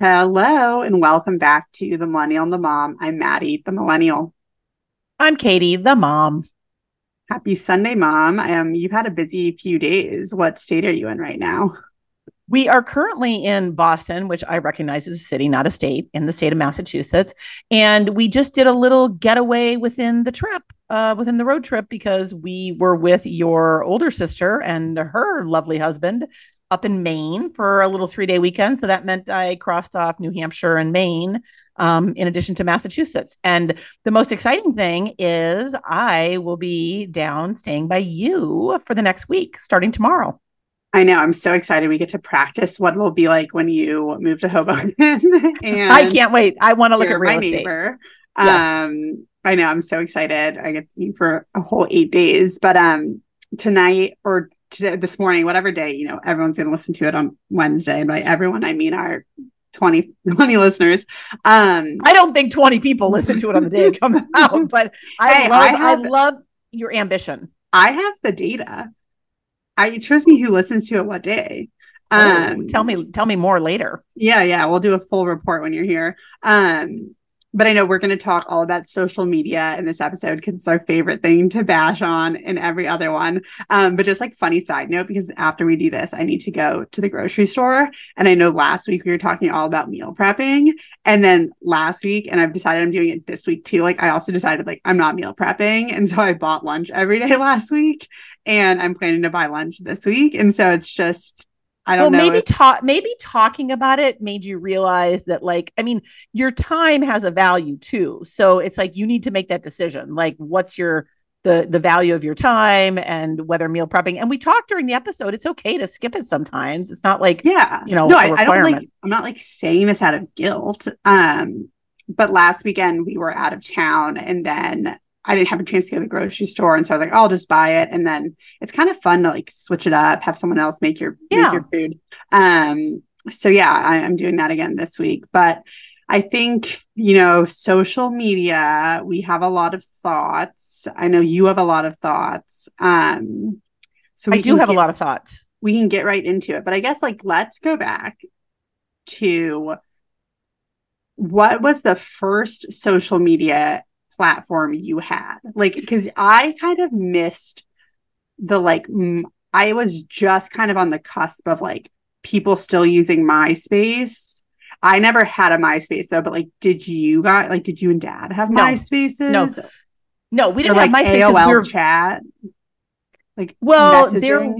Hello and welcome back to the Millennial and the Mom. I'm Maddie, the Millennial. I'm Katie, the mom. Happy Sunday, Mom. Um, you've had a busy few days. What state are you in right now? We are currently in Boston, which I recognize as a city, not a state, in the state of Massachusetts. And we just did a little getaway within the trip, uh, within the road trip, because we were with your older sister and her lovely husband up in Maine for a little three day weekend. So that meant I crossed off New Hampshire and Maine, um, in addition to Massachusetts. And the most exciting thing is I will be down staying by you for the next week, starting tomorrow. I know. I'm so excited. We get to practice what it'll be like when you move to Hoboken. and I can't wait. I want to look at real estate. Neighbor. Yes. Um, I know. I'm so excited. I get to you for a whole eight days. But um, tonight or today, this morning, whatever day, you know, everyone's going to listen to it on Wednesday. And by everyone, I mean our 20, 20 listeners. Um, I don't think 20 people listen to it on the day it comes out, but I hey, love, I, have, I love your ambition. I have the data. I it shows me who listens to it what day. Oh, um, oh, tell me, tell me more later. Yeah, yeah, we'll do a full report when you're here. Um, but I know we're going to talk all about social media in this episode because it's our favorite thing to bash on in every other one. Um, but just like funny side note, because after we do this, I need to go to the grocery store. And I know last week we were talking all about meal prepping. And then last week, and I've decided I'm doing it this week too. Like I also decided like I'm not meal prepping. And so I bought lunch every day last week and I'm planning to buy lunch this week. And so it's just I don't well, know. Maybe if- talk maybe talking about it made you realize that like I mean, your time has a value too. So it's like you need to make that decision. Like what's your the the value of your time and whether meal prepping. And we talked during the episode. It's okay to skip it sometimes. It's not like yeah, you know, no, I, I, don't like. I'm not like saying this out of guilt. Um, but last weekend we were out of town, and then I didn't have a chance to go to the grocery store, and so I was like, I'll just buy it. And then it's kind of fun to like switch it up, have someone else make your yeah. make your food. Um, so yeah, I, I'm doing that again this week. But I think you know, social media. We have a lot of thoughts. I know you have a lot of thoughts. Um, so I do have get, a lot of thoughts. We can get right into it, but I guess like let's go back to what was the first social media platform you had. Like because i kind of missed the like m- I was just kind of on the cusp of like people still using myspace. I never had a myspace though but like did you guys like did you and dad have no. myspaces? No no we didn't or, have like myspace aol we were... chat? Like well messaging. there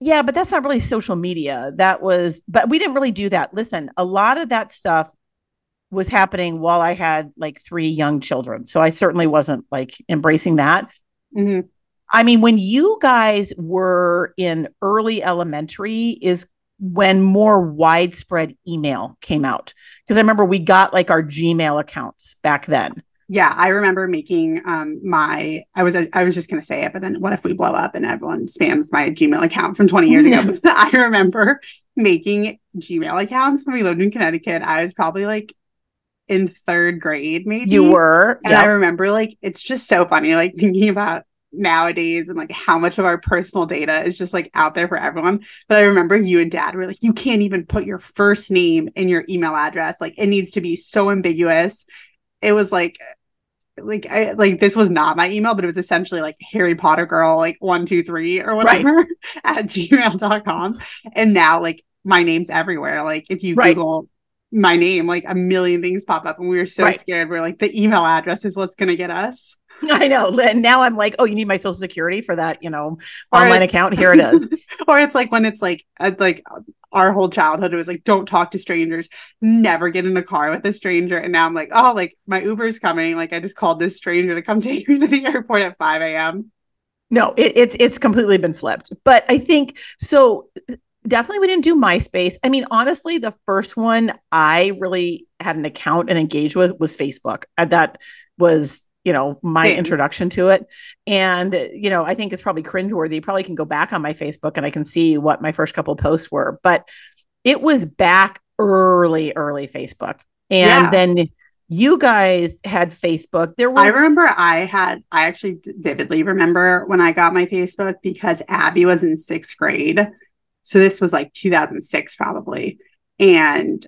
yeah but that's not really social media. That was but we didn't really do that. Listen a lot of that stuff was happening while I had like three young children. So I certainly wasn't like embracing that. Mm-hmm. I mean, when you guys were in early elementary, is when more widespread email came out. Because I remember we got like our Gmail accounts back then. Yeah, I remember making um my I was I was just gonna say it, but then what if we blow up and everyone spams my Gmail account from 20 years ago? I remember making Gmail accounts when we lived in Connecticut. I was probably like in third grade, maybe. You were. And yep. I remember like it's just so funny, like thinking about nowadays and like how much of our personal data is just like out there for everyone. But I remember you and dad were like, you can't even put your first name in your email address. Like it needs to be so ambiguous. It was like like I like this was not my email, but it was essentially like Harry Potter girl, like one, two, three, or whatever right. at gmail.com. And now like my name's everywhere. Like if you right. Google my name, like a million things pop up, and we were so right. scared. We're like, the email address is what's going to get us. I know. And now I'm like, oh, you need my social security for that, you know, online account. Here it is. or it's like when it's like, uh, like our whole childhood, it was like, don't talk to strangers, never get in a car with a stranger. And now I'm like, oh, like my Uber's coming. Like I just called this stranger to come take me to the airport at 5 a.m. No, it, it's it's completely been flipped. But I think so definitely we didn't do MySpace. I mean, honestly, the first one I really had an account and engaged with was Facebook. Uh, that was, you know, my Same. introduction to it. And, you know, I think it's probably cringeworthy. You probably can go back on my Facebook and I can see what my first couple posts were. But it was back early, early Facebook. And yeah. then you guys had Facebook. There was I remember I had I actually vividly remember when I got my Facebook because Abby was in 6th grade so this was like 2006 probably. And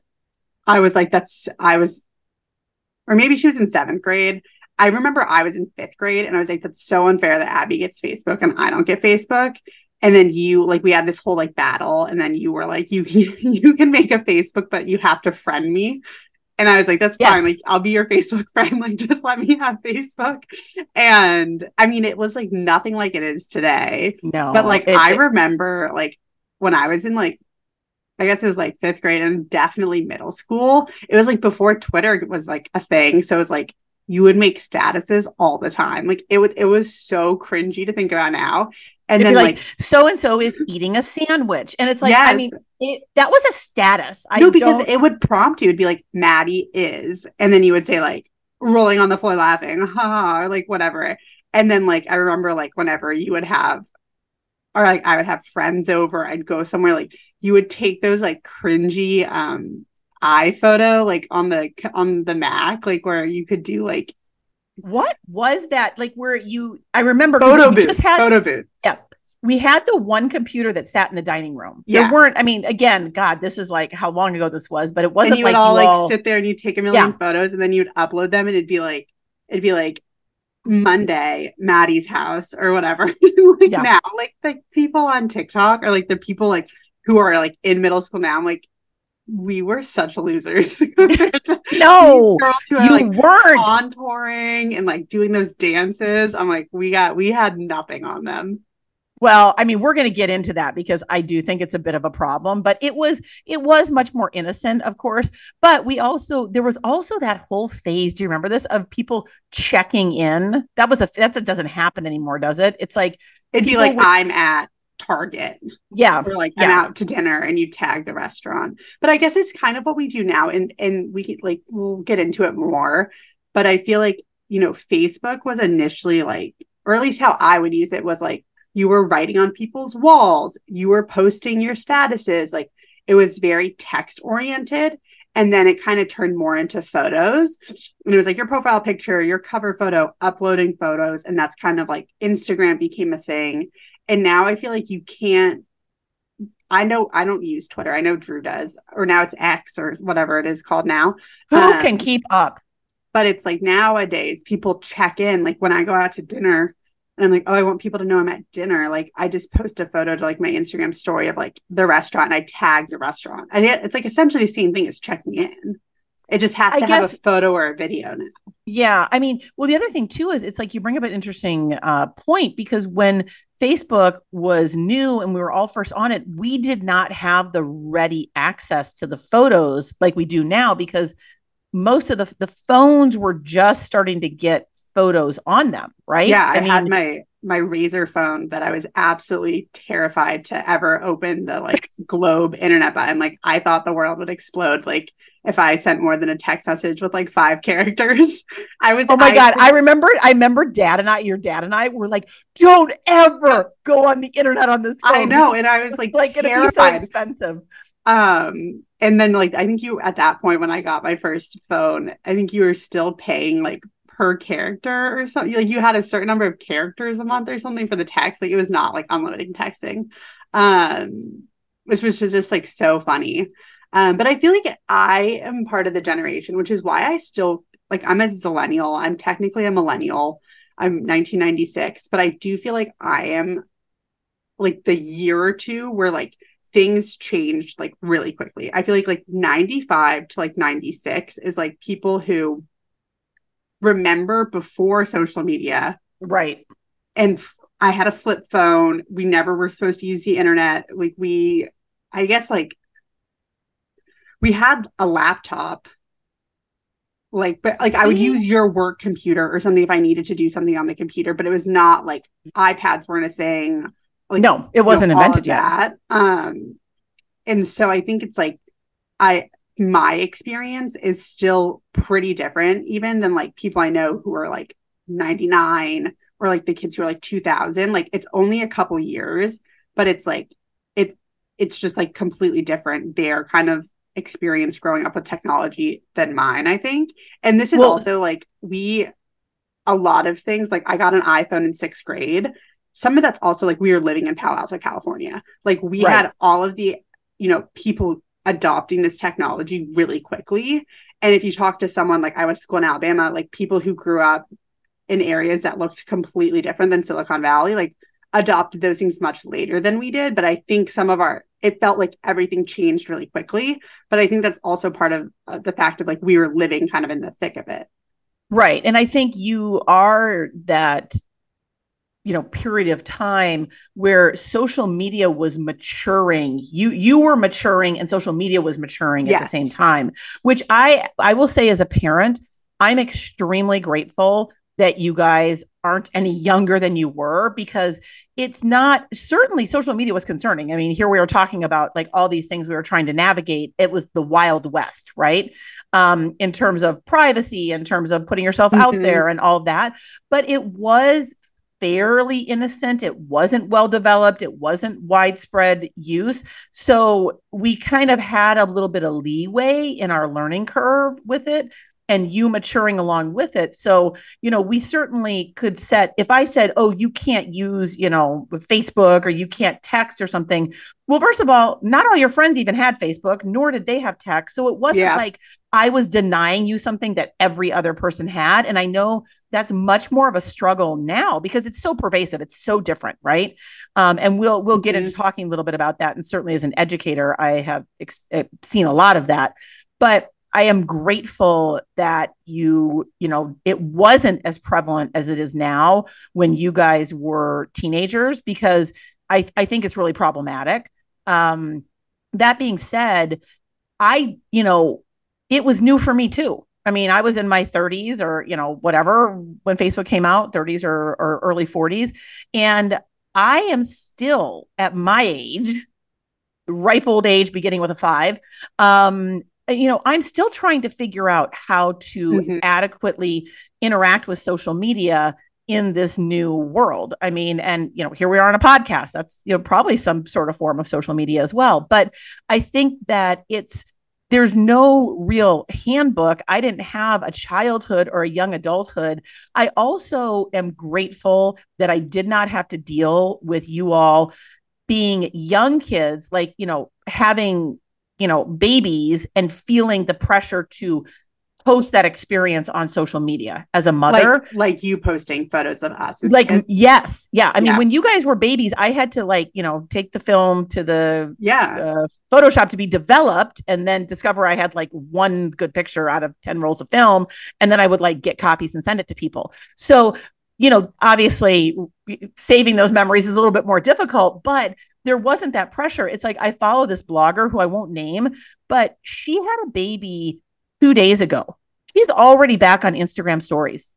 I was like, that's, I was, or maybe she was in seventh grade. I remember I was in fifth grade and I was like, that's so unfair that Abby gets Facebook and I don't get Facebook. And then you like we had this whole like battle, and then you were like, you you can make a Facebook, but you have to friend me. And I was like, that's Yes. fine. Like, I'll be your Facebook friend. Like, just let me have Facebook. And I mean, it was like nothing like it is today. No, But like, it- I remember like when I was in like, I guess it was like fifth grade and definitely middle school. It was like before Twitter was like a thing. So it was like you would make statuses all the time. Like it was, it was so cringy to think about now. And it'd then like, so and so is eating a sandwich, and it's like I mean it, that was a status. I no, because don't- it would prompt you. It'd be like Maddie is, and then you would say like rolling on the floor laughing, ha, or like whatever. And then like I remember like whenever you would have, or like I would have friends over, I'd go somewhere like you would take those like cringy um iPhoto like on the on the Mac, like where you could do like what was that like where you? I remember photo booth, just had photo booth. yeah. We had the one computer that sat in the dining room. Yeah. There weren't, I mean, again, God, this is like how long ago this was, but it wasn't and you like would all you like all- sit there and you'd take a million Yeah. photos and then you'd upload them and it'd be like it'd be like Monday, Maddie's house or whatever. like Yeah. now, like the people on TikTok or like the people like who are like in middle school now, I'm like, we were such losers No, girls who are like weren't. contouring and like doing those dances. I'm like, we got we had nothing on them. Well, I mean, we're going to get into that because I do think it's a bit of a problem, but it was it was much more innocent, of course. But we also there was also that whole phase. Do you remember this of people checking in? That was a that doesn't happen anymore, does it? It's like It'd be like I'm at Target yeah, or like I'm Yeah. out to dinner and you tag the restaurant. But I guess it's kind of what we do now and and we like we'll get into it more. But I feel like, you know, Facebook was initially like or at least how I would use it was like you were writing on people's walls, you were posting your statuses, like it was very text oriented and then it kind of turned more into photos. And it was like your profile picture your cover photo uploading photos and that's kind of like instagram became a thing. And now i feel like you can't i know i don't use twitter i know drew does or now it's x or whatever it is called now. Who Um, can keep up? but it's like nowadays people check in like when i go out to dinner and i'm like oh i want people to know i'm at dinner. Like i just post a photo to like my instagram story of like the restaurant and i tag the restaurant. And it, it's like essentially the same thing as checking in. It just has I to have guess- a photo or a video now. Yeah, I mean, well, the other thing too is it's like you bring up an interesting uh, point because when Facebook was new and we were all first on it, we did not have the ready access to the photos like we do now because most of the the phones were just starting to get photos on them, right? Yeah, I, had my my Razr phone that I was absolutely terrified to ever open the like globe internet button. Like I thought the world would explode. Like if I sent more than a text message with like five characters. I was Oh my god, I remember I remember dad and I, your dad and I were like, don't ever go on the internet on this phone. I know, and I was like, like it'd be so terrified. expensive. Um, and then like I think you at that point when I got my first phone, I think you were still paying like per character or something. Like you had a certain number of characters a month or something for the text. Like it was not like unlimited texting. Um, which was just, like so funny. Um, but I feel like I am part of the generation, which is why I still like I'm a zillennial. I'm technically a millennial. I'm 1996, but I do feel like I am like the year or two where like things changed like really quickly. I feel like like 95 to like 96 is like people who remember before social media Right. and f- I had a flip phone. We never were supposed to use the internet. Like we I guess like we had a laptop like but like I would use your work computer or something if I needed to do something on the computer, but it was not like iPads weren't a thing. Like no, it wasn't all of invented yet. Um, and so I think it's like I my experience is still pretty different, even than like people I know who are like 99 or like the kids who are like 2000. Like it's only a couple years, but it's like it it's just like completely different. Their kind of experience growing up with technology than mine, I think. And this is Well- also like we a lot of things like I got an iPhone in sixth grade some of that's also like we were living in Palo Alto, California. Like we Right. had all of the, you know, people adopting this technology really quickly. And if you talk to someone like I went to school in Alabama, like people who grew up in areas that looked completely different than Silicon Valley, like adopted those things much later than we did. But I think some of our, it felt like everything changed really quickly. But I think that's also part of uh, the fact of like we were living kind of in the thick of it. Right. And I think you are that you know period of time where social media was maturing you you were maturing and social media was maturing at yes. the same time which i i will say as a parent i'm extremely grateful that you guys aren't any younger than you were because it's not certainly social media was concerning. I mean, here we are talking about like all these things we were trying to navigate. It was the wild west, right? Um, in terms of privacy, in terms of putting yourself mm-hmm. out there and all of that. But it was fairly innocent. It wasn't well developed. It wasn't widespread use. So we kind of had a little bit of leeway in our learning curve with it and you maturing along with it. So, you know, we certainly could set, if I said, oh, you can't use, you know, Facebook or you can't text or something. Well, first of all, not all your friends even had Facebook, nor did they have text. So it wasn't yeah. like I was denying you something that every other person had. And I know that's much more of a struggle now because it's so pervasive. It's so different, right? Um, and we'll we'll get mm-hmm. into talking a little bit about that. And certainly as an educator, I have ex- eh, seen a lot of that. But I am grateful that you, you know, it wasn't as prevalent as it is now when you guys were teenagers because I, I think it's really problematic. Um, that being said, I, you know, it was new for me too. I mean, I was in my 30s or, you know, whatever when Facebook came out, 30s or, or early 40s. And I am still at my age, ripe old age, beginning with a five, um, you know, I'm still trying to figure out how to mm-hmm. adequately interact with social media in this new world. I mean, and you know, here we are on a podcast. That's you know probably some sort of form of social media as well. But I think that it's there's no real handbook. I didn't have a childhood or a young adulthood. I also am grateful that I did not have to deal with you all being young kids, like, you know, having you know babies and feeling the pressure to post that experience on social media as a mother. Like, like you posting photos of us like kids. yes. Yeah. I mean yeah. when you guys were babies i had to like you know take the film to the yeah. uh, photoshop to be developed and then discover i had like one good picture out of 10 rolls of film. And then i would like get copies and send it to people. So you know obviously saving those memories is a little bit more difficult but there wasn't that pressure. It's like I follow this blogger who I won't name, but she had a baby two days ago. She's already back on Instagram stories,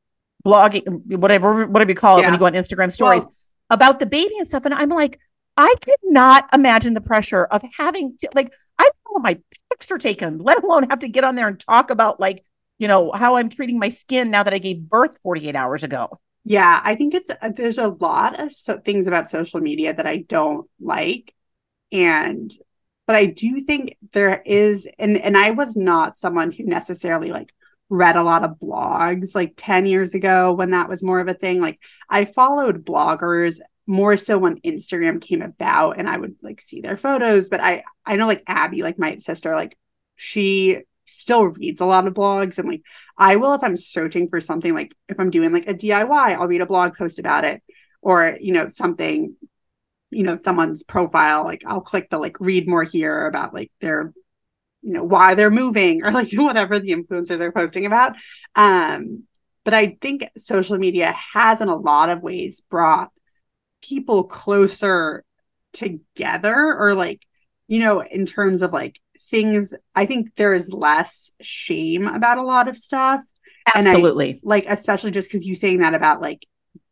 blogging, whatever, whatever you call it yeah. when you go on Instagram stories well, about the baby and stuff. And I'm like, I could not imagine the pressure of having to, like I want my picture taken, let alone have to get on there and talk about like, you know, how I'm treating my skin now that I gave birth 48 hours ago. Yeah, I think it's uh, there's a lot of so- things about social media that I don't like and but I do think there is and and I was not someone who necessarily like read a lot of blogs like 10 years ago when that was more of a thing like I followed bloggers more so when Instagram came about and I would like see their photos but I I know like Abby like my sister like she still reads a lot of blogs. And like I will if I'm searching for something like if I'm doing like a DIY, I'll read a blog post about it. Or you know something you know someone's profile like I'll click the like read more here about like their you know why they're moving or like whatever the influencers are posting about. Um but I think social media has in a lot of ways brought people closer together or like you know in terms of like things i think there is less shame about a lot of stuff. Absolutely I, like especially just because you saying that about like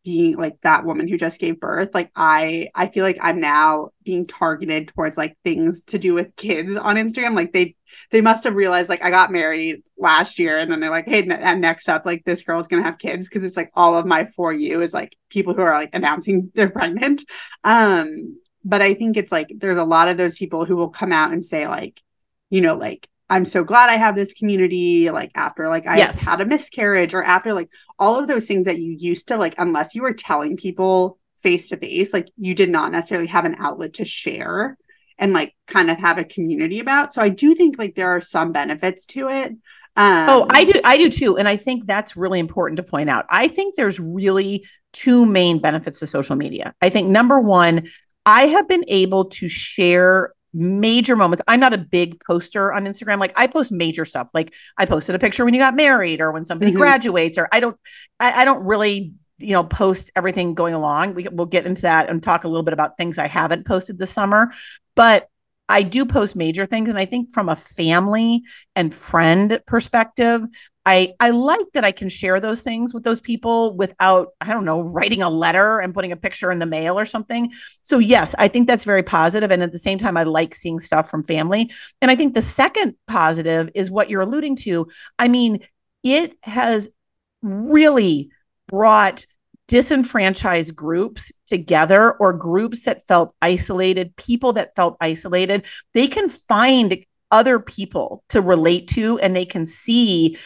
being like that woman who just gave birth like i i feel like i'm now being targeted towards like things to do with kids on instagram. Like they they must have realized like i got married last year and then they're like hey and next up like this girl's gonna have kids. Because it's like all of my for you is like people who are like announcing they're pregnant. Um but i think it's like there's a lot of those people who will come out and say like you know, like I'm so glad I have this community. Like after like I yes. had a miscarriage or after like all of those things that you used to like, unless you were telling people face to face, like you did not necessarily have an outlet to share. and like kind of have a community about. So I do think like there are some benefits to it. Um, oh, I do, I do too, and I think that's really important to point out. I think there's really two main benefits to social media. I think number one, I have been able to share major moments. I'm not a big poster on Instagram. Like I post major stuff. Like I posted a picture when you got married or when somebody mm-hmm. graduates, or I don't, I, I, don't really, you know, post everything going along. We, we'll get into that and talk a little bit about things I haven't posted this summer. But I do post major things. And I think from a family and friend perspective, I I like that I can share those things with those people without I don't know writing a letter and putting a picture in the mail or something. So yes, I think that's very positive and at the same time I like seeing stuff from family. And I think the second positive is what you're alluding to. I mean, it has really brought disenfranchised groups together or groups that felt isolated, people that felt isolated. They can find other people to relate to and they can see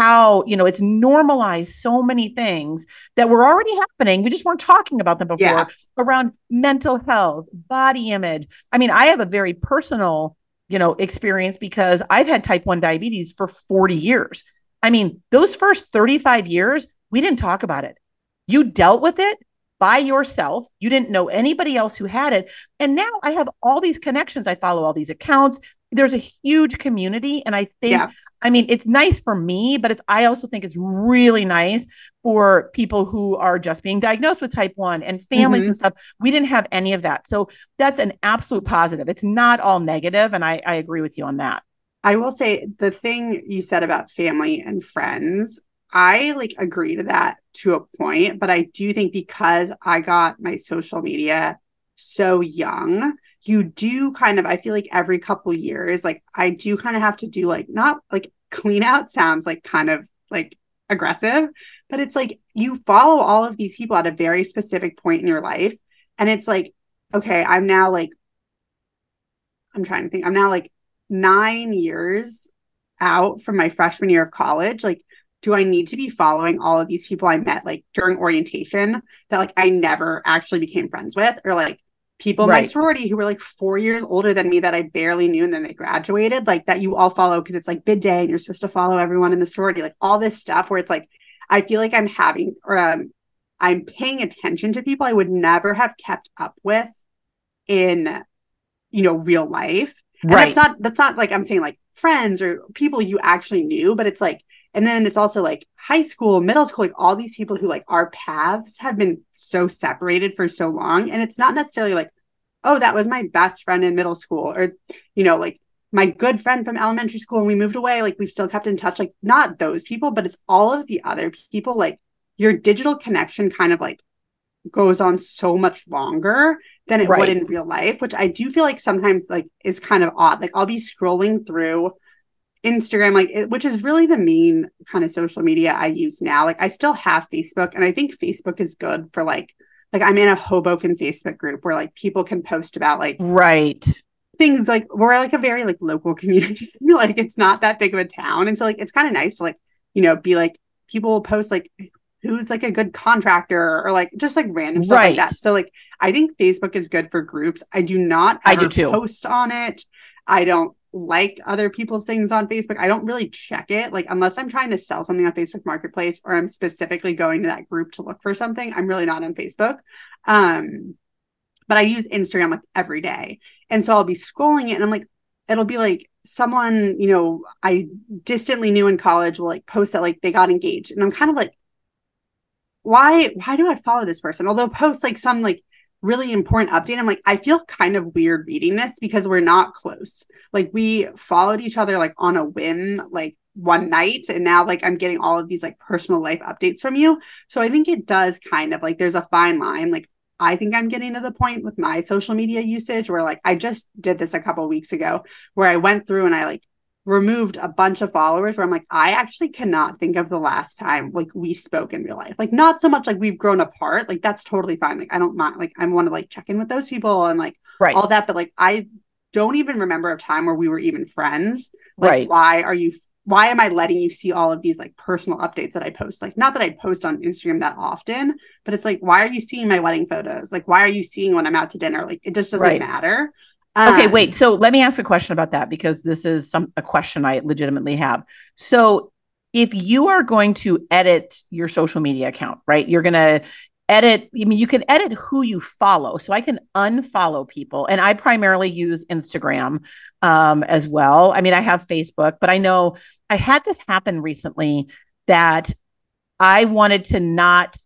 how you know it's normalized so many things that were already happening we just weren't talking about them before yeah. around mental health body image i mean i have a very personal you know experience because i've had type 1 diabetes for 40 years i mean those first 35 years we didn't talk about it you dealt with it by yourself. You didn't know anybody else who had it. And now I have all these connections. I follow all these accounts there's a huge community and i think yeah. i mean it's nice for me but it's i also think it's really nice for people who are just being diagnosed with type 1 and families mm-hmm. and stuff we didn't have any of that so that's an absolute positive it's not all negative and i i agree with you on that i will say the thing you said about family and friends i like agree to that to a point but i do think because i got my social media so young you do kind of i feel like every couple years like i do kind of have to do like not like clean out sounds like kind of like aggressive but it's like you follow all of these people at a very specific point in your life and it's like okay i'm now like i'm trying to think i'm now like 9 years out from my freshman year of college like do I need to be following all of these people I met like during orientation that like I never actually became friends with or like people in right. my sorority who were like four years older than me that I barely knew and then they graduated, like that you all follow because it's like bid day and you're supposed to follow everyone in the sorority, like all this stuff where it's like I feel like I'm having or um, I'm paying attention to people I would never have kept up with in you know real life. And right. that's not that's not like I'm saying like friends or people you actually knew, but it's like and then it's also like high school, middle school, like all these people who like our paths have been so separated for so long. And it's not necessarily like, oh, that was my best friend in middle school, or, you know, like my good friend from elementary school and we moved away. Like we've still kept in touch. Like not those people, but it's all of the other people. Like your digital connection kind of like goes on so much longer than it right. would in real life, which I do feel like sometimes like is kind of odd. Like I'll be scrolling through Instagram, like it, which is really the main kind of social media I use now. Like I still have Facebook, and I think Facebook is good for like like I'm in a Hoboken Facebook group where like people can post about like right things like we're like a very like local community. like it's not that big of a town, and so like it's kind of nice to like you know be like people will post like who's like a good contractor or like just like random stuff right. like that. So like I think Facebook is good for groups. I do not I do too. post on it. I don't like other people's things on Facebook. I don't really check it. Like unless I'm trying to sell something on Facebook Marketplace or I'm specifically going to that group to look for something, I'm really not on Facebook. Um but I use Instagram like every day. And so I'll be scrolling it and I'm like it'll be like someone, you know, I distantly knew in college will like post that like they got engaged and I'm kind of like why why do I follow this person? Although post like some like really important update. I'm like, I feel kind of weird reading this because we're not close. Like we followed each other like on a whim, like one night, and now like I'm getting all of these like personal life updates from you. So I think it does kind of like there's a fine line. Like I think I'm getting to the point with my social media usage where like I just did this a couple weeks ago where I went through and I like removed a bunch of followers where I'm like, I actually cannot think of the last time like we spoke in real life. Like not so much like we've grown apart. Like that's totally fine. Like I don't mind like I want to like check in with those people and like right. all that. But like I don't even remember a time where we were even friends. Like right. why are you why am I letting you see all of these like personal updates that I post? Like not that I post on Instagram that often, but it's like why are you seeing my wedding photos? Like why are you seeing when I'm out to dinner? Like it just doesn't right. matter. Okay, Um, wait. So let me ask a question about that because this is some a question I legitimately have. So if you are going to edit your social media account, right? You're going to edit, I mean, you can edit who you follow. So I can unfollow people. And I primarily use Instagram um, as well. I mean, I have Facebook, but I know I had this happen recently that I wanted to not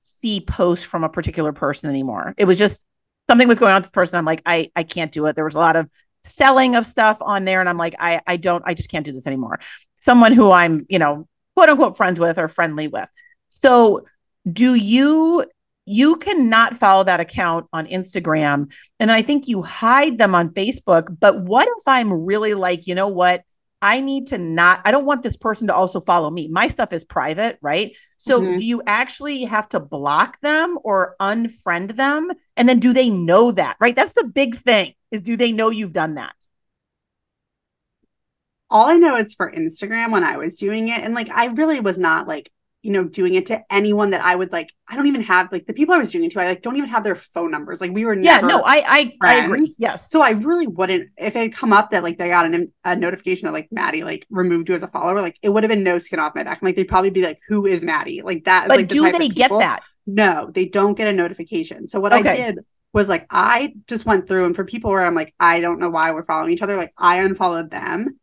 see posts from a particular person anymore. It was just something was going on with this person. I'm like, I I can't do it. There was a lot of selling of stuff on there, and I'm like, I I don't, I just can't do this anymore. Someone who I'm, you know, quote unquote friends with or friendly with. So do you you cannot follow that account on Instagram and I think you hide them on Facebook, but what if I'm really like, you know what? I need to not I don't want this person to also follow me. My stuff is private, right? So Mhm. do you actually have to block them or unfriend them? And then do they know that? Right? That's the big thing. Is do they know you've done that? all I know is for Instagram when I was doing it. And like, I really was not like, you know, doing it to anyone that I would like. I don't even have like the people I was doing it to, I like don't even have their phone numbers. Like, we were Yeah, no, I I, I agree. Yes. So I really wouldn't, if it had come up that like they got an, a notification that like Maddie like removed you as a follower, like it would have been no skin off my back. I'm like, they'd probably be like, who is Maddie? Like that. but like do of they get that? No, they don't get a notification. So what I did was like I just went through and for people where I'm like, I don't know why we're following each other, like I unfollowed them.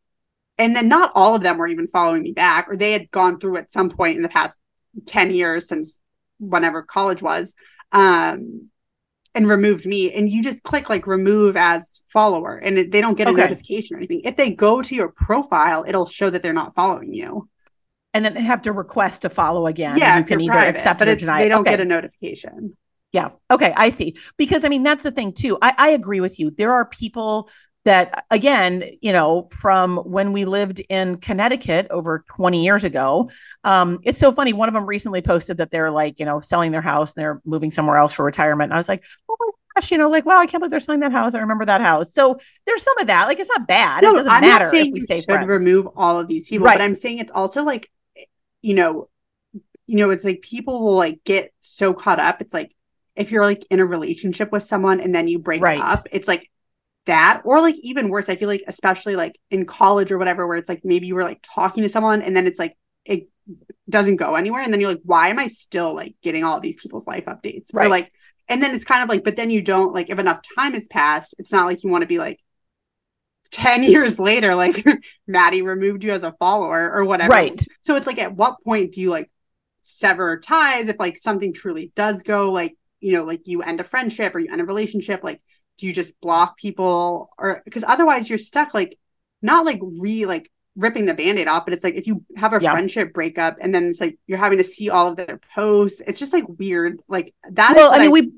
And then not all of them were even following me back, or they had gone through at some point in the past 10 years since whenever college was. Um and removed me and you just click like remove as follower and it, they don't get a Okay. notification or anything if they go to your profile it'll show that they're not following you And then they have to request to follow again. yeah you can either private, accept it or deny they don't Okay. get a notification Yeah. Okay. I see. Because I mean, that's the thing too. I, I agree with you. There are people that, again, you know, from when we lived in Connecticut over 20 years ago. Um, it's so funny. One of them recently posted that they're like, you know, selling their house and they're moving somewhere else for retirement. And I was like, oh my gosh, you know, like, wow, I can't believe they're selling that house. I remember that house. So there's some of that. Like, it's not bad. No, it doesn't I'm matter not saying if we should friends. remove all of these people, Right. but I'm saying it's also like, you know, you know, it's like people will like get so caught up. It's like if you're like in a relationship with someone and then you break Right. up, it's like that, or like even worse. I feel like especially like in college or whatever, where it's like maybe you were like talking to someone and then it's like it doesn't go anywhere, and then you're like, why am I still like getting all these people's life updates? Or Right. like, and then it's kind of like, but then you don't like if enough time has passed, it's not like you want to be like 10 years later, like Maddie removed you as a follower or whatever. Right. So it's like, at what point do you like sever ties if like something truly does go, like, you know, like you end a friendship or you end a relationship? Like, do you just block people or because otherwise you're stuck, like, not like re like ripping the band aid off, but it's like if you have a Yeah. friendship breakup and then it's like you're having to see all of their posts, it's just like weird. Like, that well, I mean, we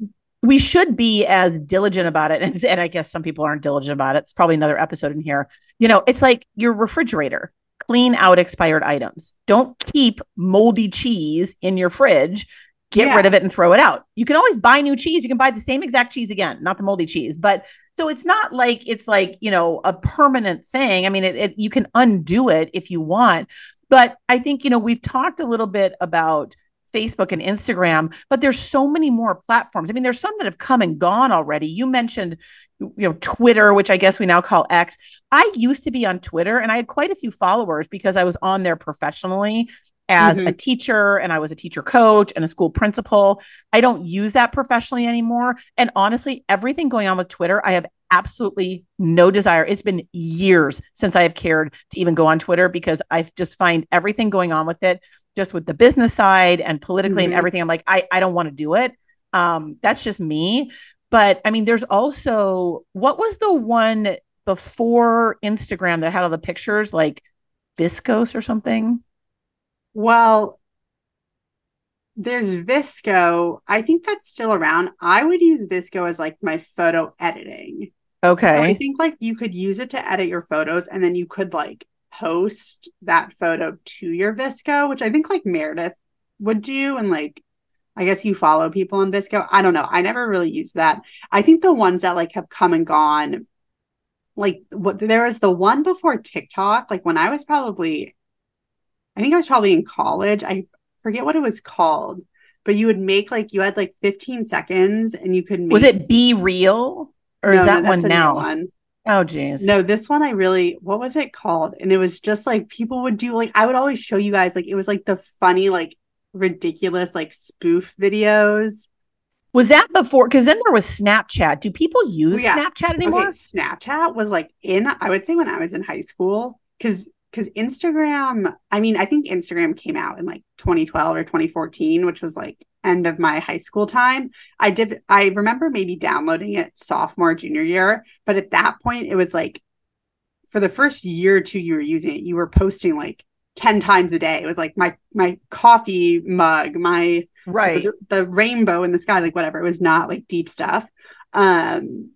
we should be as diligent about it, and, and I guess some people aren't diligent about it. It's probably another episode in here. You know, it's like your refrigerator. Clean out expired items. Don't keep moldy cheese in your fridge. Get Yeah. rid of it and throw it out. You can always buy new cheese. You can buy the same exact cheese again, not the moldy cheese. But so it's not like it's like you know a permanent thing. I mean, it, it you can undo it if you want. But I think you know we've talked a little bit about Facebook and Instagram, but there's so many more platforms. I mean, there's some that have come and gone already. You mentioned, you know, Twitter, which I guess we now call X. I used to be on Twitter and I had quite a few followers because I was on there professionally as a teacher and I was a teacher coach and a school principal. I don't use that professionally anymore. And honestly, everything going on with Twitter, I have absolutely no desire. It's been years since I have cared to even go on Twitter because I just find everything going on with it just with the business side and politically Mhm. and everything i'm like i, I don't want to do it um that's just me but i mean there's also what was the one before instagram that had all the pictures like viscose or something Well, there's VSCO. I think that's still around. I would use VSCO as like my photo editing. So I think like you could use it to edit your photos and then you could like post that photo to your VSCO, which I think like Meredith would do. And like, I guess you follow people on VSCO. I don't know. I never really used that. I think the ones that like have come and gone, like what there was the one before TikTok, like when I was probably, I think I was probably in college. I forget what it was called, but you would make like you had like 15 seconds and you could make was it BeReal Or is No, no, that that's one now? one. Oh geez. No, this one I really, what was it called? And it was just like people would do like I would always show you guys like it was like the funny, like ridiculous, like spoof videos. Was that before? Because then there was Snapchat. Do people use yeah. Snapchat anymore? Okay, Snapchat was like in, I would say when I was in high school, because because Instagram, I mean, I think Instagram came out in like 2012 or 2014, which was like end of my high school time. I did I remember maybe downloading it sophomore, junior year, but at that point it was like for the first year or two you were using it, you were posting like 10 times a day. It was like my my coffee mug, my Right. the, the rainbow in the sky, like whatever. It was not like deep stuff. Um,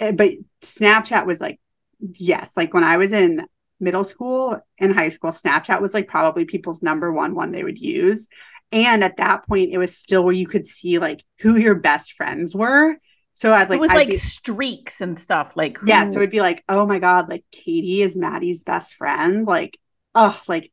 eh, but Snapchat was like, yes, like when I was in middle school and high school, Snapchat was like probably people's number one one they would use. And at that point, it was still where you could see like who your best friends were. So I'd like, it was I'd like be- streaks and stuff. Like yeah, so it'd be like, oh my God, like Katie is Maddie's best friend. Like, oh, like,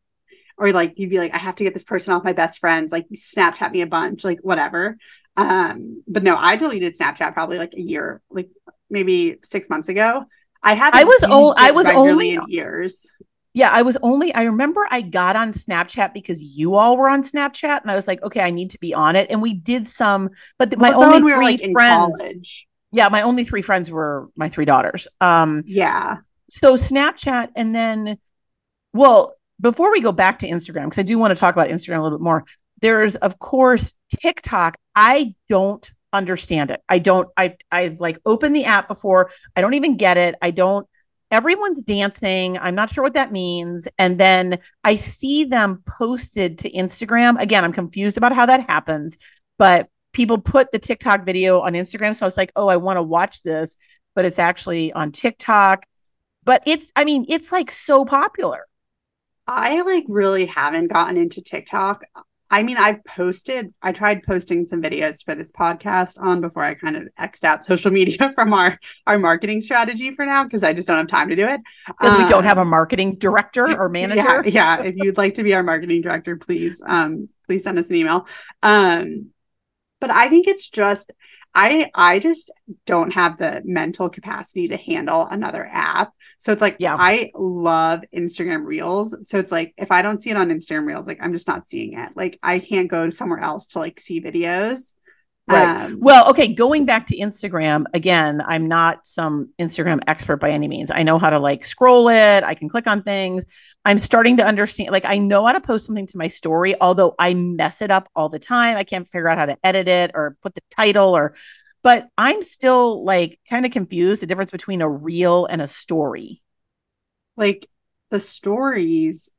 or like you'd be like, I have to get this person off my best friends, like Snapchat me a bunch, like whatever. Um, but no, I deleted Snapchat probably like a year, like maybe six months ago. I haven't I was used o- it I was only- in years. yeah, I was only I remember I got on Snapchat because you all were on Snapchat and I was like, okay, I need to be on it. And we did some, but the, my Also, only we three like friends. Yeah, my only three friends were my three daughters. Um Yeah. so Snapchat and then well, before we go back to Instagram, because I do want to talk about Instagram a little bit more, there's of course TikTok. I don't understand it. I don't, I I've like opened the app before. I don't even get it. I don't everyone's dancing. I'm not sure what that means. And then I see them posted to Instagram. Again, I'm confused about how that happens, but people put the TikTok video on Instagram. So I was like, oh, I want to watch this, but it's actually on TikTok. But it's, I mean, it's like so popular. I like really haven't gotten into TikTok. I mean, I've posted, I tried posting some videos for this podcast on before I kind of X'd out social media from our our marketing strategy for now because I just don't have time to do it. Because we don't have a Um, marketing director or manager. Yeah, yeah. If you'd like to be our marketing director, please, um, please send us an email. Um, but I think it's just I I just don't have the mental capacity to handle another app. So it's like Yeah. I love Instagram Reels. So it's like if I don't see it on Instagram Reels, like I'm just not seeing it. Like I can't go somewhere else to like see videos. Right. Um, Well, okay, going back to Instagram again, I'm not some Instagram expert by any means. I know how to like scroll it, I can click on things. I'm starting to understand like I know how to post something to my story, although I mess it up all the time. I can't figure out how to edit it or put the title or but I'm still like kind of confused the difference between a reel and a story. like the stories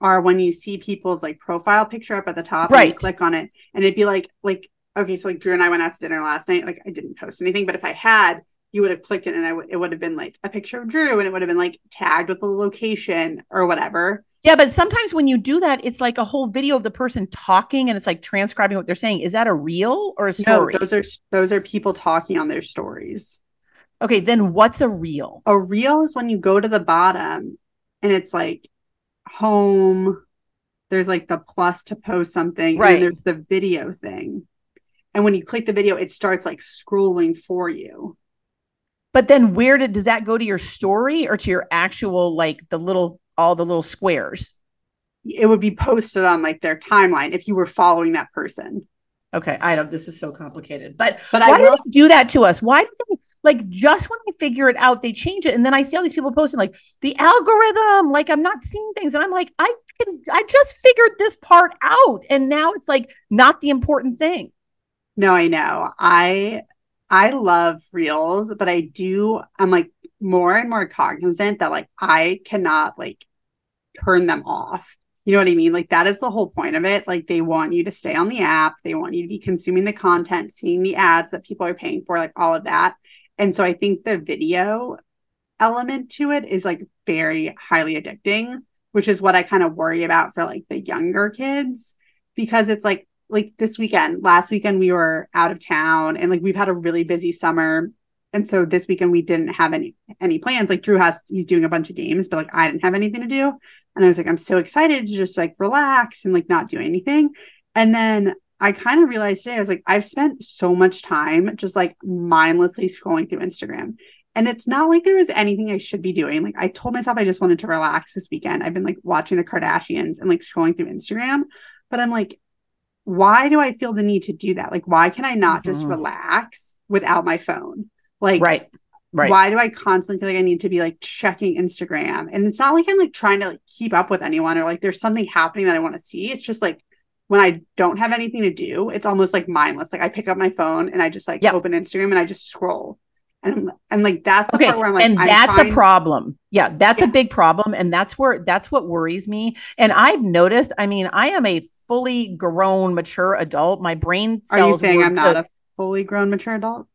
are when you see people's like profile picture up at the top and you Right. click on it and it'd be like like okay so like drew and i went out to dinner last night like i didn't post anything but if i had you would have clicked it and I w- it would have been like a picture of drew and it would have been like tagged with the location or whatever Yeah, but sometimes when you do that, it's like a whole video of the person talking and it's like transcribing what they're saying. Is that a reel or a story? no those are those are people talking on their stories okay, then what's a reel? a reel is when you go to the bottom and it's like home there's like the plus to post something and Right. there's the video thing and when you click the video it starts like scrolling for you But then where did does that go to your story or to your actual like the little all the little squares? it would be posted on like their timeline if you were following that person Okay, I don't. This is so complicated. But but why i do they do that to us? Why do they like just when I figure it out, they change it, and then I see all these people posting like the algorithm. Like I'm not seeing things, and I'm like, I can. I just figured this part out, and now it's like not the important thing. No i know. I i love reels but i do i'm like more and more cognizant that like i cannot like turn them off. You know what i mean? Like that is the whole point of it. Like they want you to stay on the app. They want you to be consuming the content seeing the ads that people are paying for like all of that. And so i think the video element to it is like very highly addicting which is what i kind of worry about for like the younger kids because it's like like this weekend last weekend we were out of town and like we've had a really busy summer and so this weekend we didn't have any any plans like drew has he's doing a bunch of games but like i didn't have anything to do and i was like i'm so excited to just like relax and like not do anything and then I kind of realized today, I was like, I've spent so much time just like mindlessly scrolling through Instagram. And it's not like there was anything I should be doing. Like I told myself I just wanted to relax this weekend. I've been like watching the Kardashians and like scrolling through Instagram, but I'm like, why do I feel the need to do that? Like, why can I not mm-hmm. just relax without my phone? Like, right. Right. Why do I constantly feel like I need to be like checking Instagram? And it's not like I'm like trying to like keep up with anyone or like there's something happening that I want to see. It's just like when I don't have anything to do, it's almost like mindless. Like I pick up my phone and I just like yep. open Instagram and I just scroll. And, and like that's the okay. part where I'm like, and I'm that's trying- a problem. Yeah, that's Yeah. a big problem, and that's where that's what worries me. And I've noticed. I mean, I am a fully grown, mature adult. My brain Are you saying I'm not a fully grown mature adult?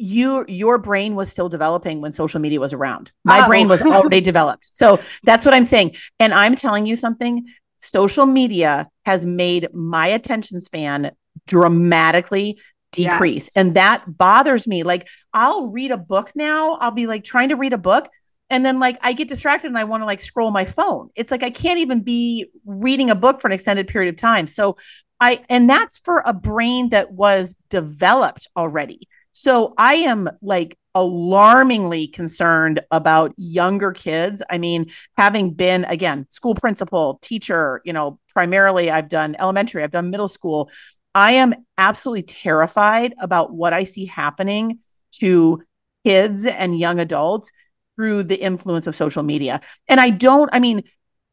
you your brain was still developing when social media was around. My Oh. brain was already developed. So that's what I'm saying. And I'm telling you something, social media has made my attention span dramatically decrease. Yes. And that bothers me. Like I'll read a book now, I'll be like trying to read a book and then like I get distracted and I want to like scroll my phone. It's like I can't even be reading a book for an extended period of time. So I and that's for a brain that was developed already. So I am like alarmingly concerned about younger kids. I mean, having been again, school principal, teacher, you know, primarily I've done elementary, I've done middle school. I am absolutely terrified about what I see happening to kids and young adults through the influence of social media. And I don't, I mean,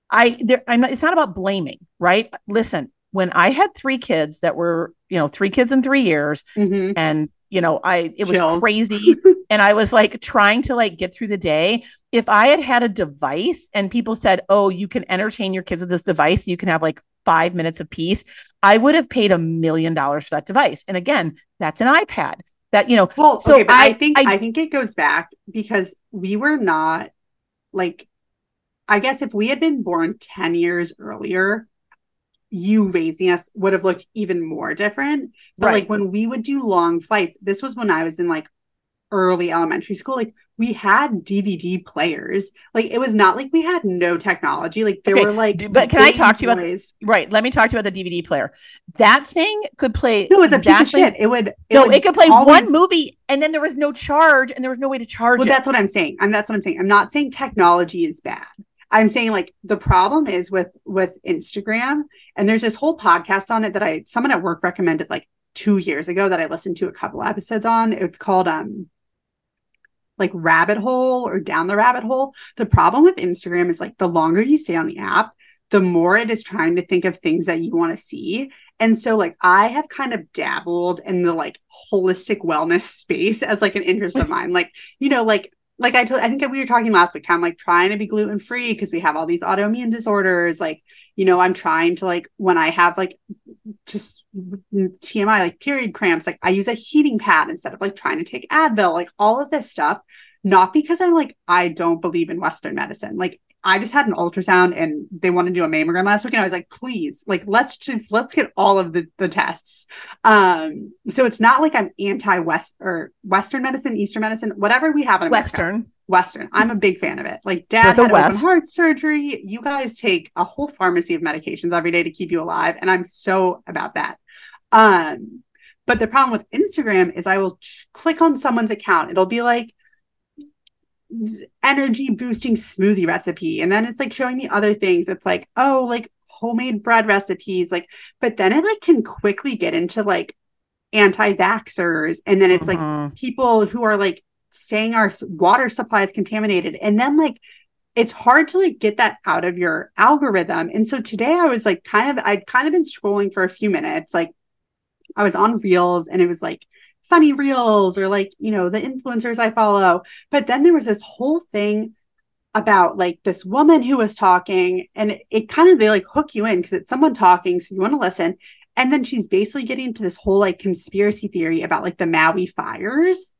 I there I'm not, it's not about blaming, right? Listen, when I had three kids that were, you know, three kids in 3 years Mhm. and you know, I it was Chills. crazy and I was like trying to like get through the day. If I had had a device and people said, "Oh, you can entertain your kids with this device, you can have like 5 minutes a piece. I would have paid a million dollars for that device. And again, that's an iPad. That, you know, Well, So okay, but I, I- think I- I, think it goes back because we were not like I guess if we had been born 10 years earlier, you raising us would have looked even more different. But Right. like when we would do long flights, this was when I was in like early elementary school, like we had DVD players. Like it was not like we had no technology. Like there Okay, were like but can I talk to you about- right, let me talk to you about the DVD player. That thing could play No, it was a piece exactly- of shit. It would no, would it could play always- one movie and then there was no charge and there was no way to charge Well, it. that's what I'm saying. And that's what I'm saying. I'm not saying technology is bad. I'm saying like the problem is with with Instagram, and there's this whole podcast on it that I someone at work recommended like two years ago that I listened to a couple episodes on. It's called um like rabbit hole or down the rabbit hole. The problem with Instagram is like the longer you stay on the app, the more it is trying to think of things that you want to see. And so like I have kind of dabbled in the like holistic wellness space as like an interest of mine. Like, you know, like like I told I think that we were talking last week, I'm like trying to be gluten free because we have all these autoimmune disorders. Like, you know, I'm trying to like when I have like just TMI, like period cramps, like I use a heating pad instead of like trying to take Advil, like all of this stuff. Not because I'm like, I don't believe in Western medicine. Like I just had an ultrasound and they want to do a mammogram last week. And I was like, please, like, let's just, let's get all of the, the tests. Um, so it's not like I'm anti-West or Western medicine, Eastern medicine, whatever we have in America. Western. Western. I'm a big fan of it. Like dad had open heart surgery. You guys take a whole pharmacy of medications every day to keep you alive. And I'm so about that. Um, but the problem with Instagram is I will ch- click on someone's account. It'll be like energy boosting smoothie recipe. And then it's like showing me other things. It's like, oh, like homemade bread recipes. Like, but then it like can quickly get into like anti-vaxxers. And then it's like Mhm. people who are like saying our water supply is contaminated. And then like it's hard to like get that out of your algorithm. And so today i was like kind of i'd kind of been scrolling for a few minutes like i was on reels and it was like funny reels or like you know the influencers i follow. But then there was this whole thing about like this woman who was talking and it, it kind of they like hook you in because it's someone talking so you want to listen. And then she's basically getting into this whole like conspiracy theory about like the maui fires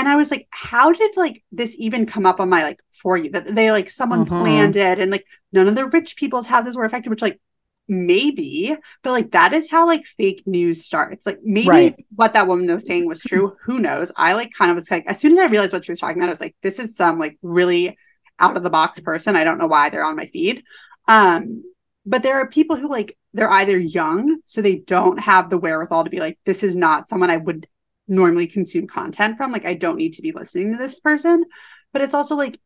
and I was like, how did like this even come up on my like for you that they like someone Mhm. planned it and like none of the rich people's houses were affected, which like maybe, but like that is how like fake news starts. Like maybe Right. what that woman was saying was true. Who knows? I like kind of was like, as soon as I realized what she was talking about, I was like, this is some like really out of the box person. I don't know why they're on my feed. Um, but there are people who like they're either young so they don't have the wherewithal to be like this is not someone i would normally consume content from like i don't need to be listening to this person. But it's also like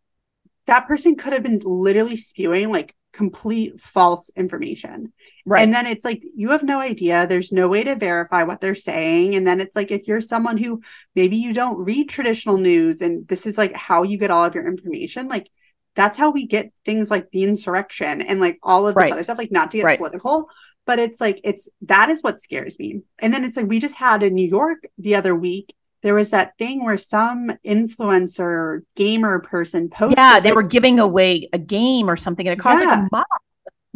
that person could have been literally spewing like complete false information. Right. And then it's like you have no idea. There's no way to verify what they're saying. And then it's like if you're someone who maybe you don't read traditional news and this is like how you get all of your information like that's how we get things like the insurrection and like all of this right. other stuff like not to get right. political but it's like it's that is what scares me. And then it's like we just had in new york the other week there was that thing where some influencer gamer person posted yeah they were giving away a game or something and it caused yeah. like a mob.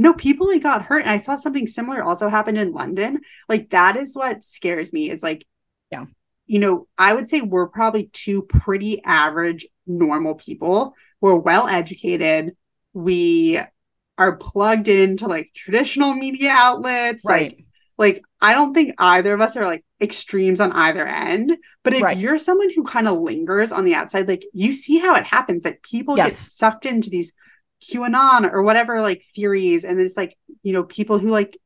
No people like got hurt and i saw something similar also happened in london. Like that is what scares me is like yeah. you know i would say we're probably two pretty average normal people. We're well educated we are plugged into like traditional media outlets right like like i don't think either of us are like extremes on either end but if right. you're someone who kind of lingers on the outside like you see how it happens that people yes. get sucked into these qanon or whatever like theories and it's like you know people who like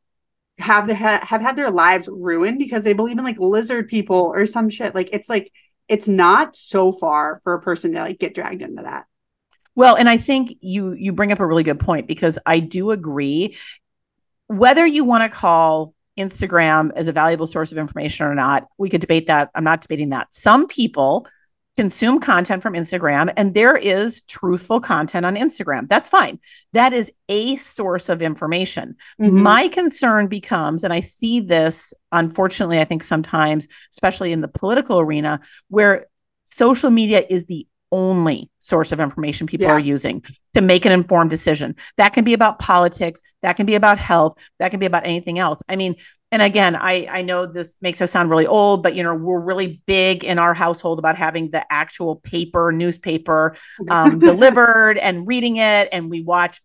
have the ha- have had their lives ruined because they believe in like lizard people or some shit like it's like it's not so far for a person to like get dragged into that well, and I think you you bring up a really good point because I do agree whether you want to call Instagram as a valuable source of information or not, we could debate that. I'm not debating that. Some people consume content from Instagram and there is truthful content on Instagram. That's fine. That is a source of information. Mm-hmm. My concern becomes, and I see this unfortunately, I think sometimes, especially in the political arena, where social media is the only source of information people yeah. are using to make an informed decision. That can be about politics, that can be about health, that can be about anything else. I mean, and again, I I know this makes us sound really old, but you know, we're really big in our household about having the actual paper newspaper um, delivered and reading it and we watch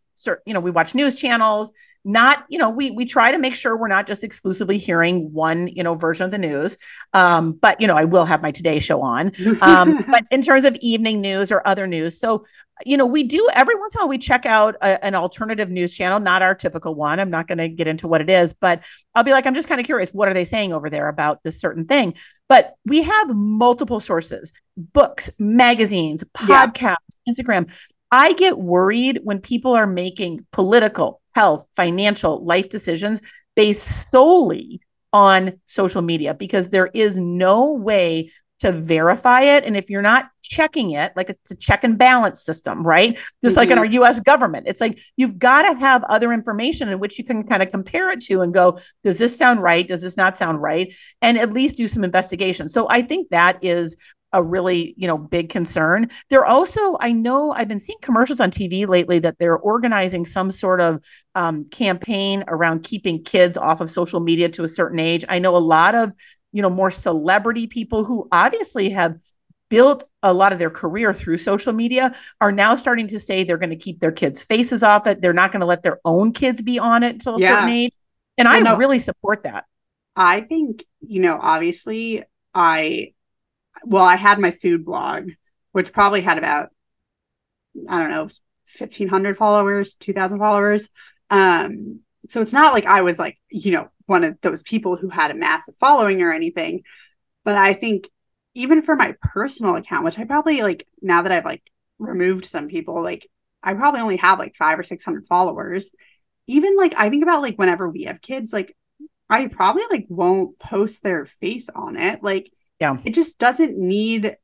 you know, we watch news channels not you know we we try to make sure we're not just exclusively hearing one you know version of the news. Um but you know i will have my today show on. Um but in terms of evening news or other news so you know we do every once in a while we check out a, an alternative news channel not our typical one. I'm not going to get into what it is but i'll be like i'm just kind of curious what are they saying over there about this certain thing? But we have multiple sources books magazines podcasts yeah. instagram. I get worried when people are making political, health, financial, life decisions based solely on social media because there is no way to verify it. And if you're not checking it, like it's a check and balance system, right? Just mm-hmm. like in mm-hmm. our US government, it's like you've got to have other information in which you can kind of compare it to and go, does this sound right? Does this not sound right? And at least do some investigation. So I think that is a really you know big concern. They're also i know i've been seeing commercials on tv lately that they're organizing some sort of um, campaign around keeping kids off of social media to a certain age. I know a lot of you know more celebrity people who obviously have built a lot of their career through social media are now starting to say they're going to keep their kids faces off it. They're not going to let their own kids be on it until a yeah. certain age. And i no, really support that. I think you know obviously i well, I had my food blog, which probably had about, I don't know, 1500 followers, 2000 followers. Um, so it's not like I was like, you know, one of those people who had a massive following or anything. But I think even for my personal account, which I probably like now that I've like removed some people, like I probably only have like five or 600 followers. Even like I think about like whenever we have kids, like I probably like won't post their face on it. Like yeah. It just doesn't need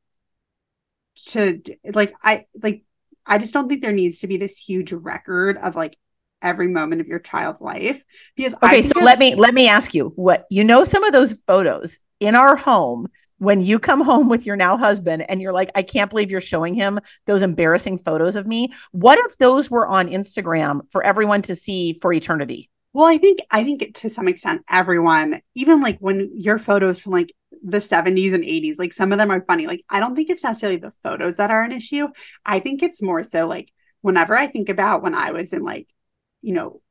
to like i like i just don't think there needs to be this huge record of like every moment of your child's life because okay so let me let me ask you what you know some of those photos in our home when you come home with your now husband and you're like i can't believe you're showing him those embarrassing photos of me. What if those were on instagram for everyone to see for eternity? Well i think i think to some extent everyone even like when your photos from like the 70s and 80s. Like some of them are funny. Like I don't think it's necessarily the photos that are an issue. I think it's more so like whenever I think about when I was in like, you know,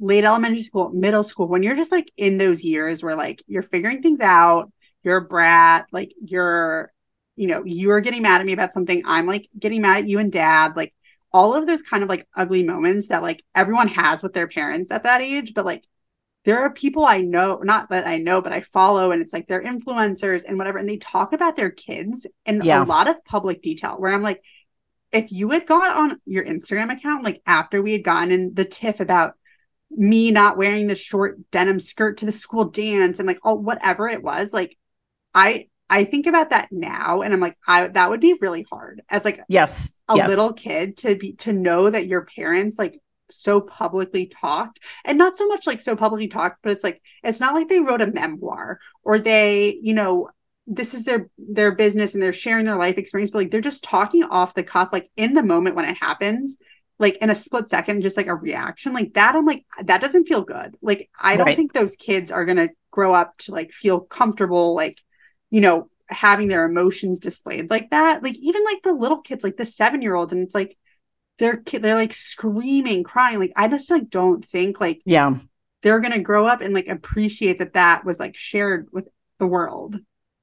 late elementary school, middle school, when you're just like in those years where like you're figuring things out, you're a brat, like you're, you know, you're getting mad at me about something. I'm like getting mad at you and dad. Like all of those kind of like ugly moments that like everyone has with their parents at that age, but like there are people I know, not that I know, but I follow, and it's like they're influencers and whatever, and they talk about their kids in yeah. a lot of public detail where I'm like, if you had gone on your Instagram account, like after we had gotten in the tiff about me not wearing the short denim skirt to the school dance and like oh whatever it was, like I I think about that now and I'm like, I that would be really hard as like yes, a yes. little kid to be to know that your parents like so publicly talked and not so much like so publicly talked, but it's like it's not like they wrote a memoir or they, you know, this is their their business and they're sharing their life experience, but like they're just talking off the cuff, like in the moment when it happens, like in a split second, just like a reaction like that. I'm like, that doesn't feel good. Like I don't think those kids are gonna grow up to like feel comfortable, like you know, having their emotions displayed like that. Like even like the little kids, like the seven year olds, and it's like they're they're like screaming, crying. Like I just like don't think like yeah they're gonna grow up and like appreciate that that was like shared with the world.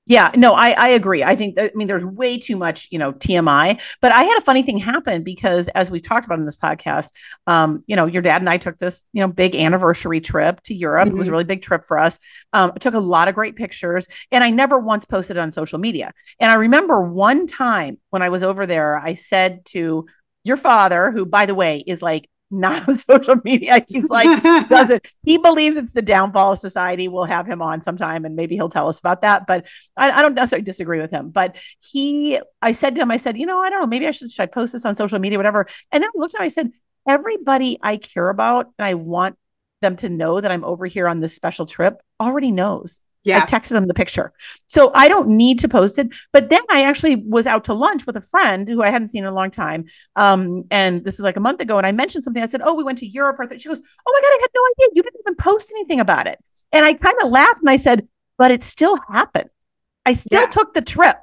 Yeah, no, I I agree. I think I mean there's way too much, you know, TMI. But I had a funny thing happen because as we've talked about in this podcast, um, you know, your dad and I took this, you know, big anniversary trip to Europe. Mm-hmm. It was a mm-hmm. really big trip for us. Um, I took a lot of great pictures and I never once posted on social media. And I remember one time when I was over there, I said to your father, who by the way is like not on social media. He's like, doesn't he believes it's the downfall of society? We'll have him on sometime and maybe he'll tell us about that. But I, I, don't necessarily disagree with him. But he, I said to him, I said, you know, I don't know, maybe I should, should I post this on social media, whatever. And then I looked at him, I said, everybody I care about and I want them to know that I'm over here on this special trip already knows. Yeah. I texted him the picture. So I don't need to post it. But then I actually was out to lunch with a friend who I hadn't seen in a long time. Um, and this is like a month ago. And I mentioned something. I said, Oh, we went to Europe. She goes, Oh my God, I had no idea. You didn't even post anything about it. And I kind of laughed and I said, But it still happened. I still yeah. took the trip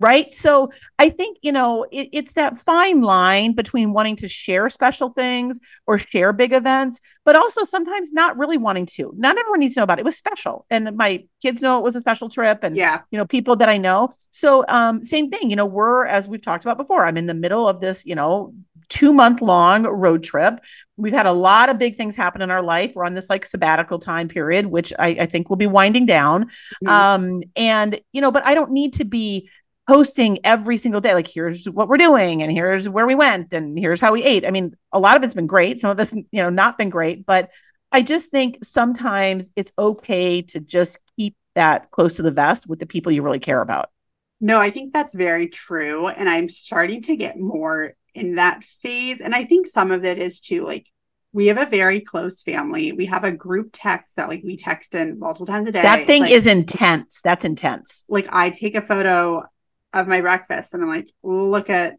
right so i think you know it, it's that fine line between wanting to share special things or share big events but also sometimes not really wanting to not everyone needs to know about it it was special and my kids know it was a special trip and yeah you know people that i know so um same thing you know we're as we've talked about before i'm in the middle of this you know two month long road trip. We've had a lot of big things happen in our life. We're on this like sabbatical time period, which I, I think will be winding down. Mm-hmm. Um, and you know, but I don't need to be posting every single day like here's what we're doing and here's where we went and here's how we ate i mean a lot of it's been great some of it's you know not been great but i just think sometimes it's okay to just keep that close to the vest with the people you really care about no i think that's very true and i'm starting to get more in that phase and i think some of it is too like we have a very close family. We have a group text that like we text in multiple times a day. That thing like, is intense. That's intense. Like I take a photo of my breakfast and I'm like, look at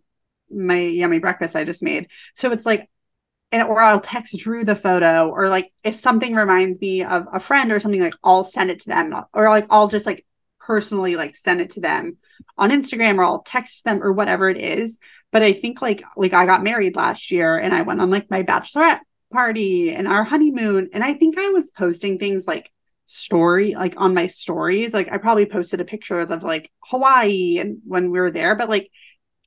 my yummy breakfast I just made. So it's like, and or I'll text Drew the photo, or like if something reminds me of a friend or something, like I'll send it to them, or like I'll just like personally like send it to them on Instagram, or I'll text them or whatever it is. But I think like like I got married last year and I went on like my bachelorette party and our honeymoon, and I think I was posting things like story like on my stories. Like i probably posted a picture of, like hawaii and when we were there but like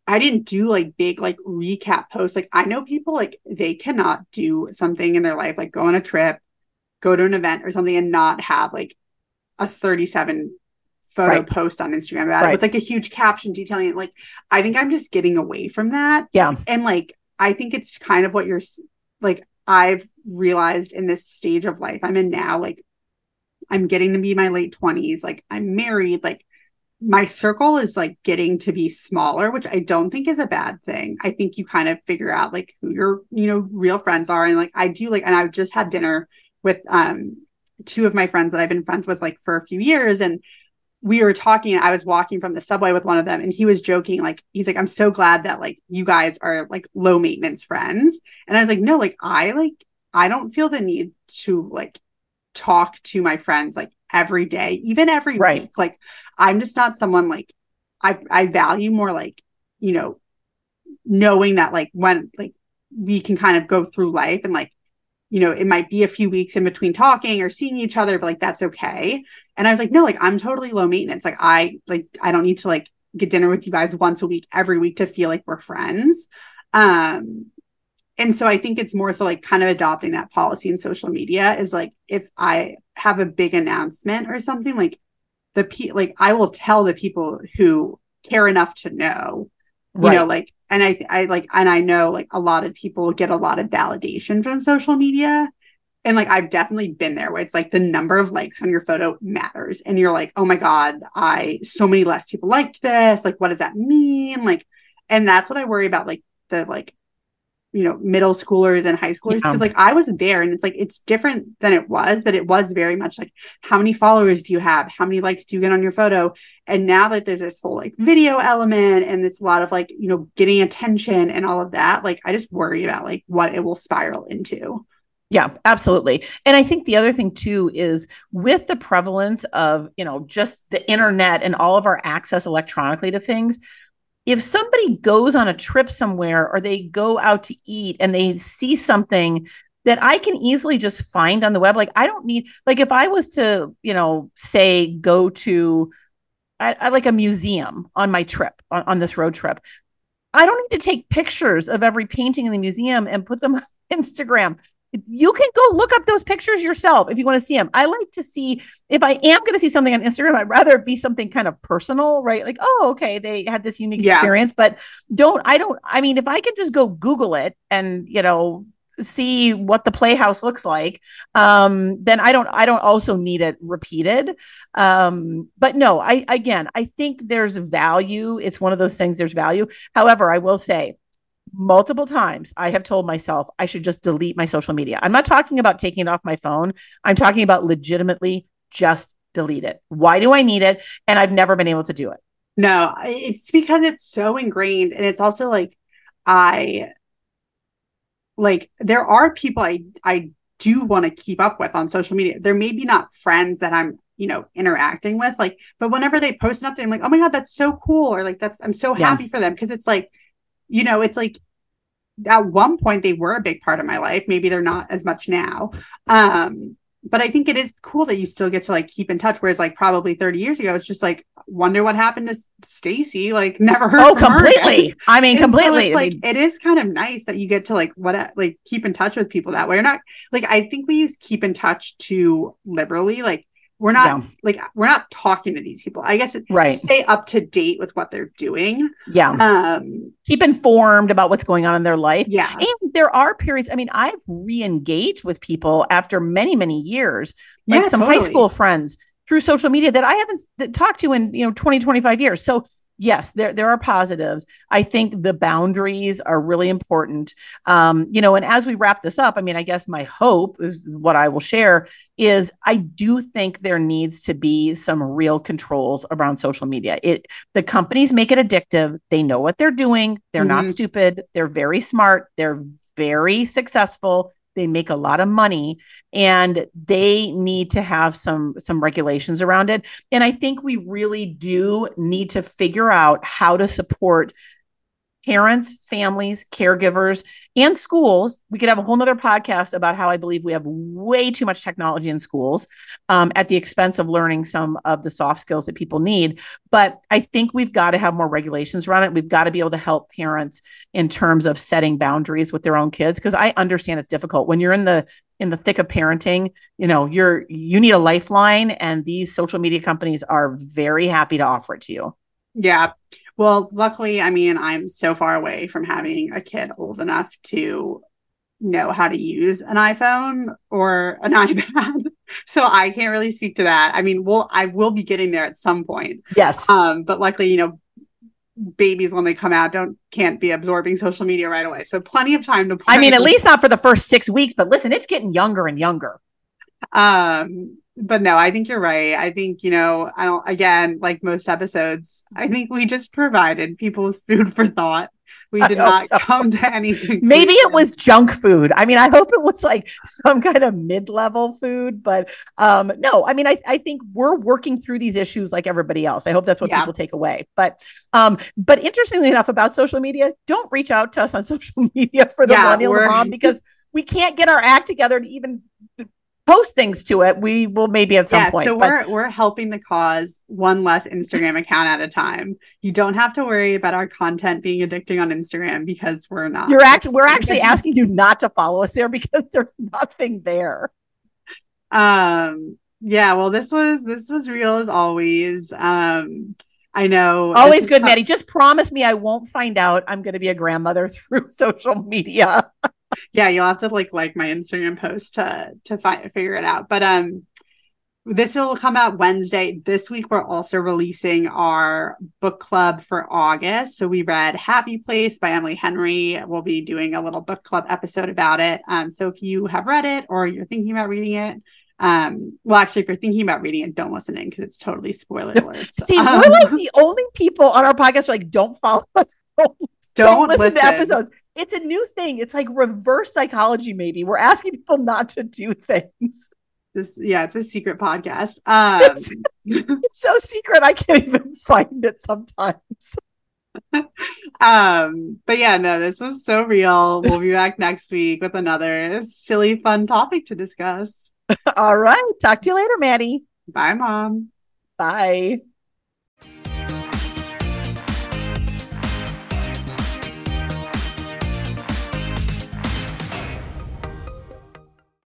i didn't do like big like recap posts. Like i know people like they cannot do something in their life like go on a trip go to an event or something and not have like a 37 photo right. post on instagram about right. it with like a huge caption detailing it. Like i think i'm just getting away from that. Yeah. And like i think it's kind of what you're like i've realized in this stage of life i'm in now like I'm getting to be my late 20s. Like I'm married. Like my circle is like getting to be smaller, which I don't think is a bad thing. I think you kind of figure out like who your, you know, real friends are. And like I do like, and I just had dinner with um two of my friends that I've been friends with like for a few years. And we were talking, I was walking from the subway with one of them, and he was joking, like, he's like, I'm so glad that like you guys are like low maintenance friends. And I was like, no, like I like I don't feel the need to like talk to my friends like every day, even every right. week. Like I'm just not someone like I I value more like, you know, knowing that like when like we can kind of go through life and like you know, it might be a few weeks in between talking or seeing each other, but like that's okay. And I was like, no, like I'm totally low maintenance. Like I like I don't need to like get dinner with you guys once a week every week to feel like we're friends. Um, and so I think it's more so like kind of adopting that policy in social media is like if I have a big announcement or something, like the pe like I will tell the people who care enough to know, you right. know, like and I I like and I know like a lot of people get a lot of validation from social media. And like I've definitely been there where it's like the number of likes on your photo matters. And you're like, oh my God, I so many less people liked this. Like, what does that mean? Like, and that's what I worry about, like the like you know middle schoolers and high schoolers because yeah. like i was there and it's like it's different than it was but it was very much like how many followers do you have how many likes do you get on your photo and now that there's this whole like video element and it's a lot of like you know getting attention and all of that like i just worry about like what it will spiral into yeah, absolutely. And I think the other thing too is with the prevalence of, you know, just the internet and all of our access electronically to things, if somebody goes on a trip somewhere or they go out to eat and they see something that I can easily just find on the web, like I don't need, like if I was to, you know, say go to, I, I like a museum on my trip on, on this road trip. I don't need to take pictures of every painting in the museum and put them on Instagram you can go look up those pictures yourself if you want to see them. I like to see if I am going to see something on Instagram, I'd rather it be something kind of personal, right? Like, oh, okay, they had this unique yeah. experience, but don't, I don't, I mean, if I can just go Google it and, you know, see what the playhouse looks like um then i don't i don't also need it repeated um but no i again i think there's value it's one of those things there's value however i will say multiple times I have told myself I should just delete my social media. I'm not talking about taking it off my phone. I'm talking about legitimately just delete it. Why do I need it? And I've never been able to do it. No, it's because it's so ingrained. And it's also like, I like, there are people I, I do want to keep up with on social media. They're maybe not friends that I'm, you know, interacting with, like, but whenever they post an update, I'm like, oh my God, that's so cool. Or like, that's, I'm so happy yeah. for them. Cause it's like, you know, it's like at one point they were a big part of my life. Maybe they're not as much now. Um, but I think it is cool that you still get to like keep in touch. Whereas like probably 30 years ago, it's just like wonder what happened to Stacy. Like never heard. Oh, completely. I mean, and completely. So it's like it is kind of nice that you get to like what like keep in touch with people that way. Or not like I think we use keep in touch too liberally. Like we're not yeah. like we're not talking to these people. I guess right. stay up to date with what they're doing. Yeah. Um keep informed about what's going on in their life. Yeah. And there are periods i mean i've re-engaged with people after many many years. Like yeah, some totally. high school friends through social media that i haven't talked to in you know 20 25 years. So yes, there there are positives. I think the boundaries are really important. Um, you know, and as we wrap this up, I mean, I guess my hope is what I will share is I do think there needs to be some real controls around social media. It the companies make it addictive. They know what they're doing. They're mm-hmm. not stupid. They're very smart. They're very successful they make a lot of money and they need to have some some regulations around it and i think we really do need to figure out how to support parents, families, caregivers, and schools. We could have a whole nother podcast about how I believe we have way too much technology in schools um, at the expense of learning some of the soft skills that people need. But I think we've got to have more regulations around it. We've got to be able to help parents in terms of setting boundaries with their own kids because I understand it's difficult when you're in the in the thick of parenting you know you're you need a lifeline and these social media companies are very happy to offer it to you yeah well, luckily, I mean, I'm so far away from having a kid old enough to know how to use an iPhone or an iPad. so I can't really speak to that. I mean, well, I will be getting there at some point. Yes. Um, but luckily, you know, babies when they come out don't can't be absorbing social media right away. So plenty of time to play. I mean, at least not for the first six weeks, but listen, it's getting younger and younger. Um, but no, I think you're right. I think, you know, I don't, again, like most episodes, I think we just provided people with food for thought. We did not so. come to anything. Maybe it was junk food. I mean, I hope it was like some kind of mid level food, but um, no, I mean, I, I think we're working through these issues like everybody else. I hope that's what yeah. people take away. But, um, but interestingly enough about social media, don't reach out to us on social media for the yeah, millennial mom because we can't get our act together to even post things to it, we will maybe at some yeah, point. so but- we're we're helping the cause one less Instagram account at a time. You don't have to worry about our content being addicting on Instagram because we're not. you're act- we're actually asking you not to follow us there because there's nothing there. um yeah, well this was this was real as always. Um I know Always good, Maddie. Just promise me I won't find out I'm going to be a grandmother through social media. Yeah you'll have to like like my instagram post to to find figure it out. But um this will come out wednesday. This week we're also releasing our book club for august. So we read happy place by emily henry. We'll be doing a little book club episode about it. Um so if you have read it or you're thinking about reading it um well actually if you're thinking about reading it don't listen in because it's totally spoiler alerts See, Um, we're like the only people on our podcast who are like, don't follow us. Don't, don't, listen, listen, to episodes. It's a new thing. It's like reverse psychology, maybe. We're asking people not to do things. this yeah it's a secret podcast um It's so secret, I can't even find it sometimes. um but yeah no this was so real we'll be back next week with another silly fun topic to discuss All right. Talk to you later, Maddie. bye mom Bye.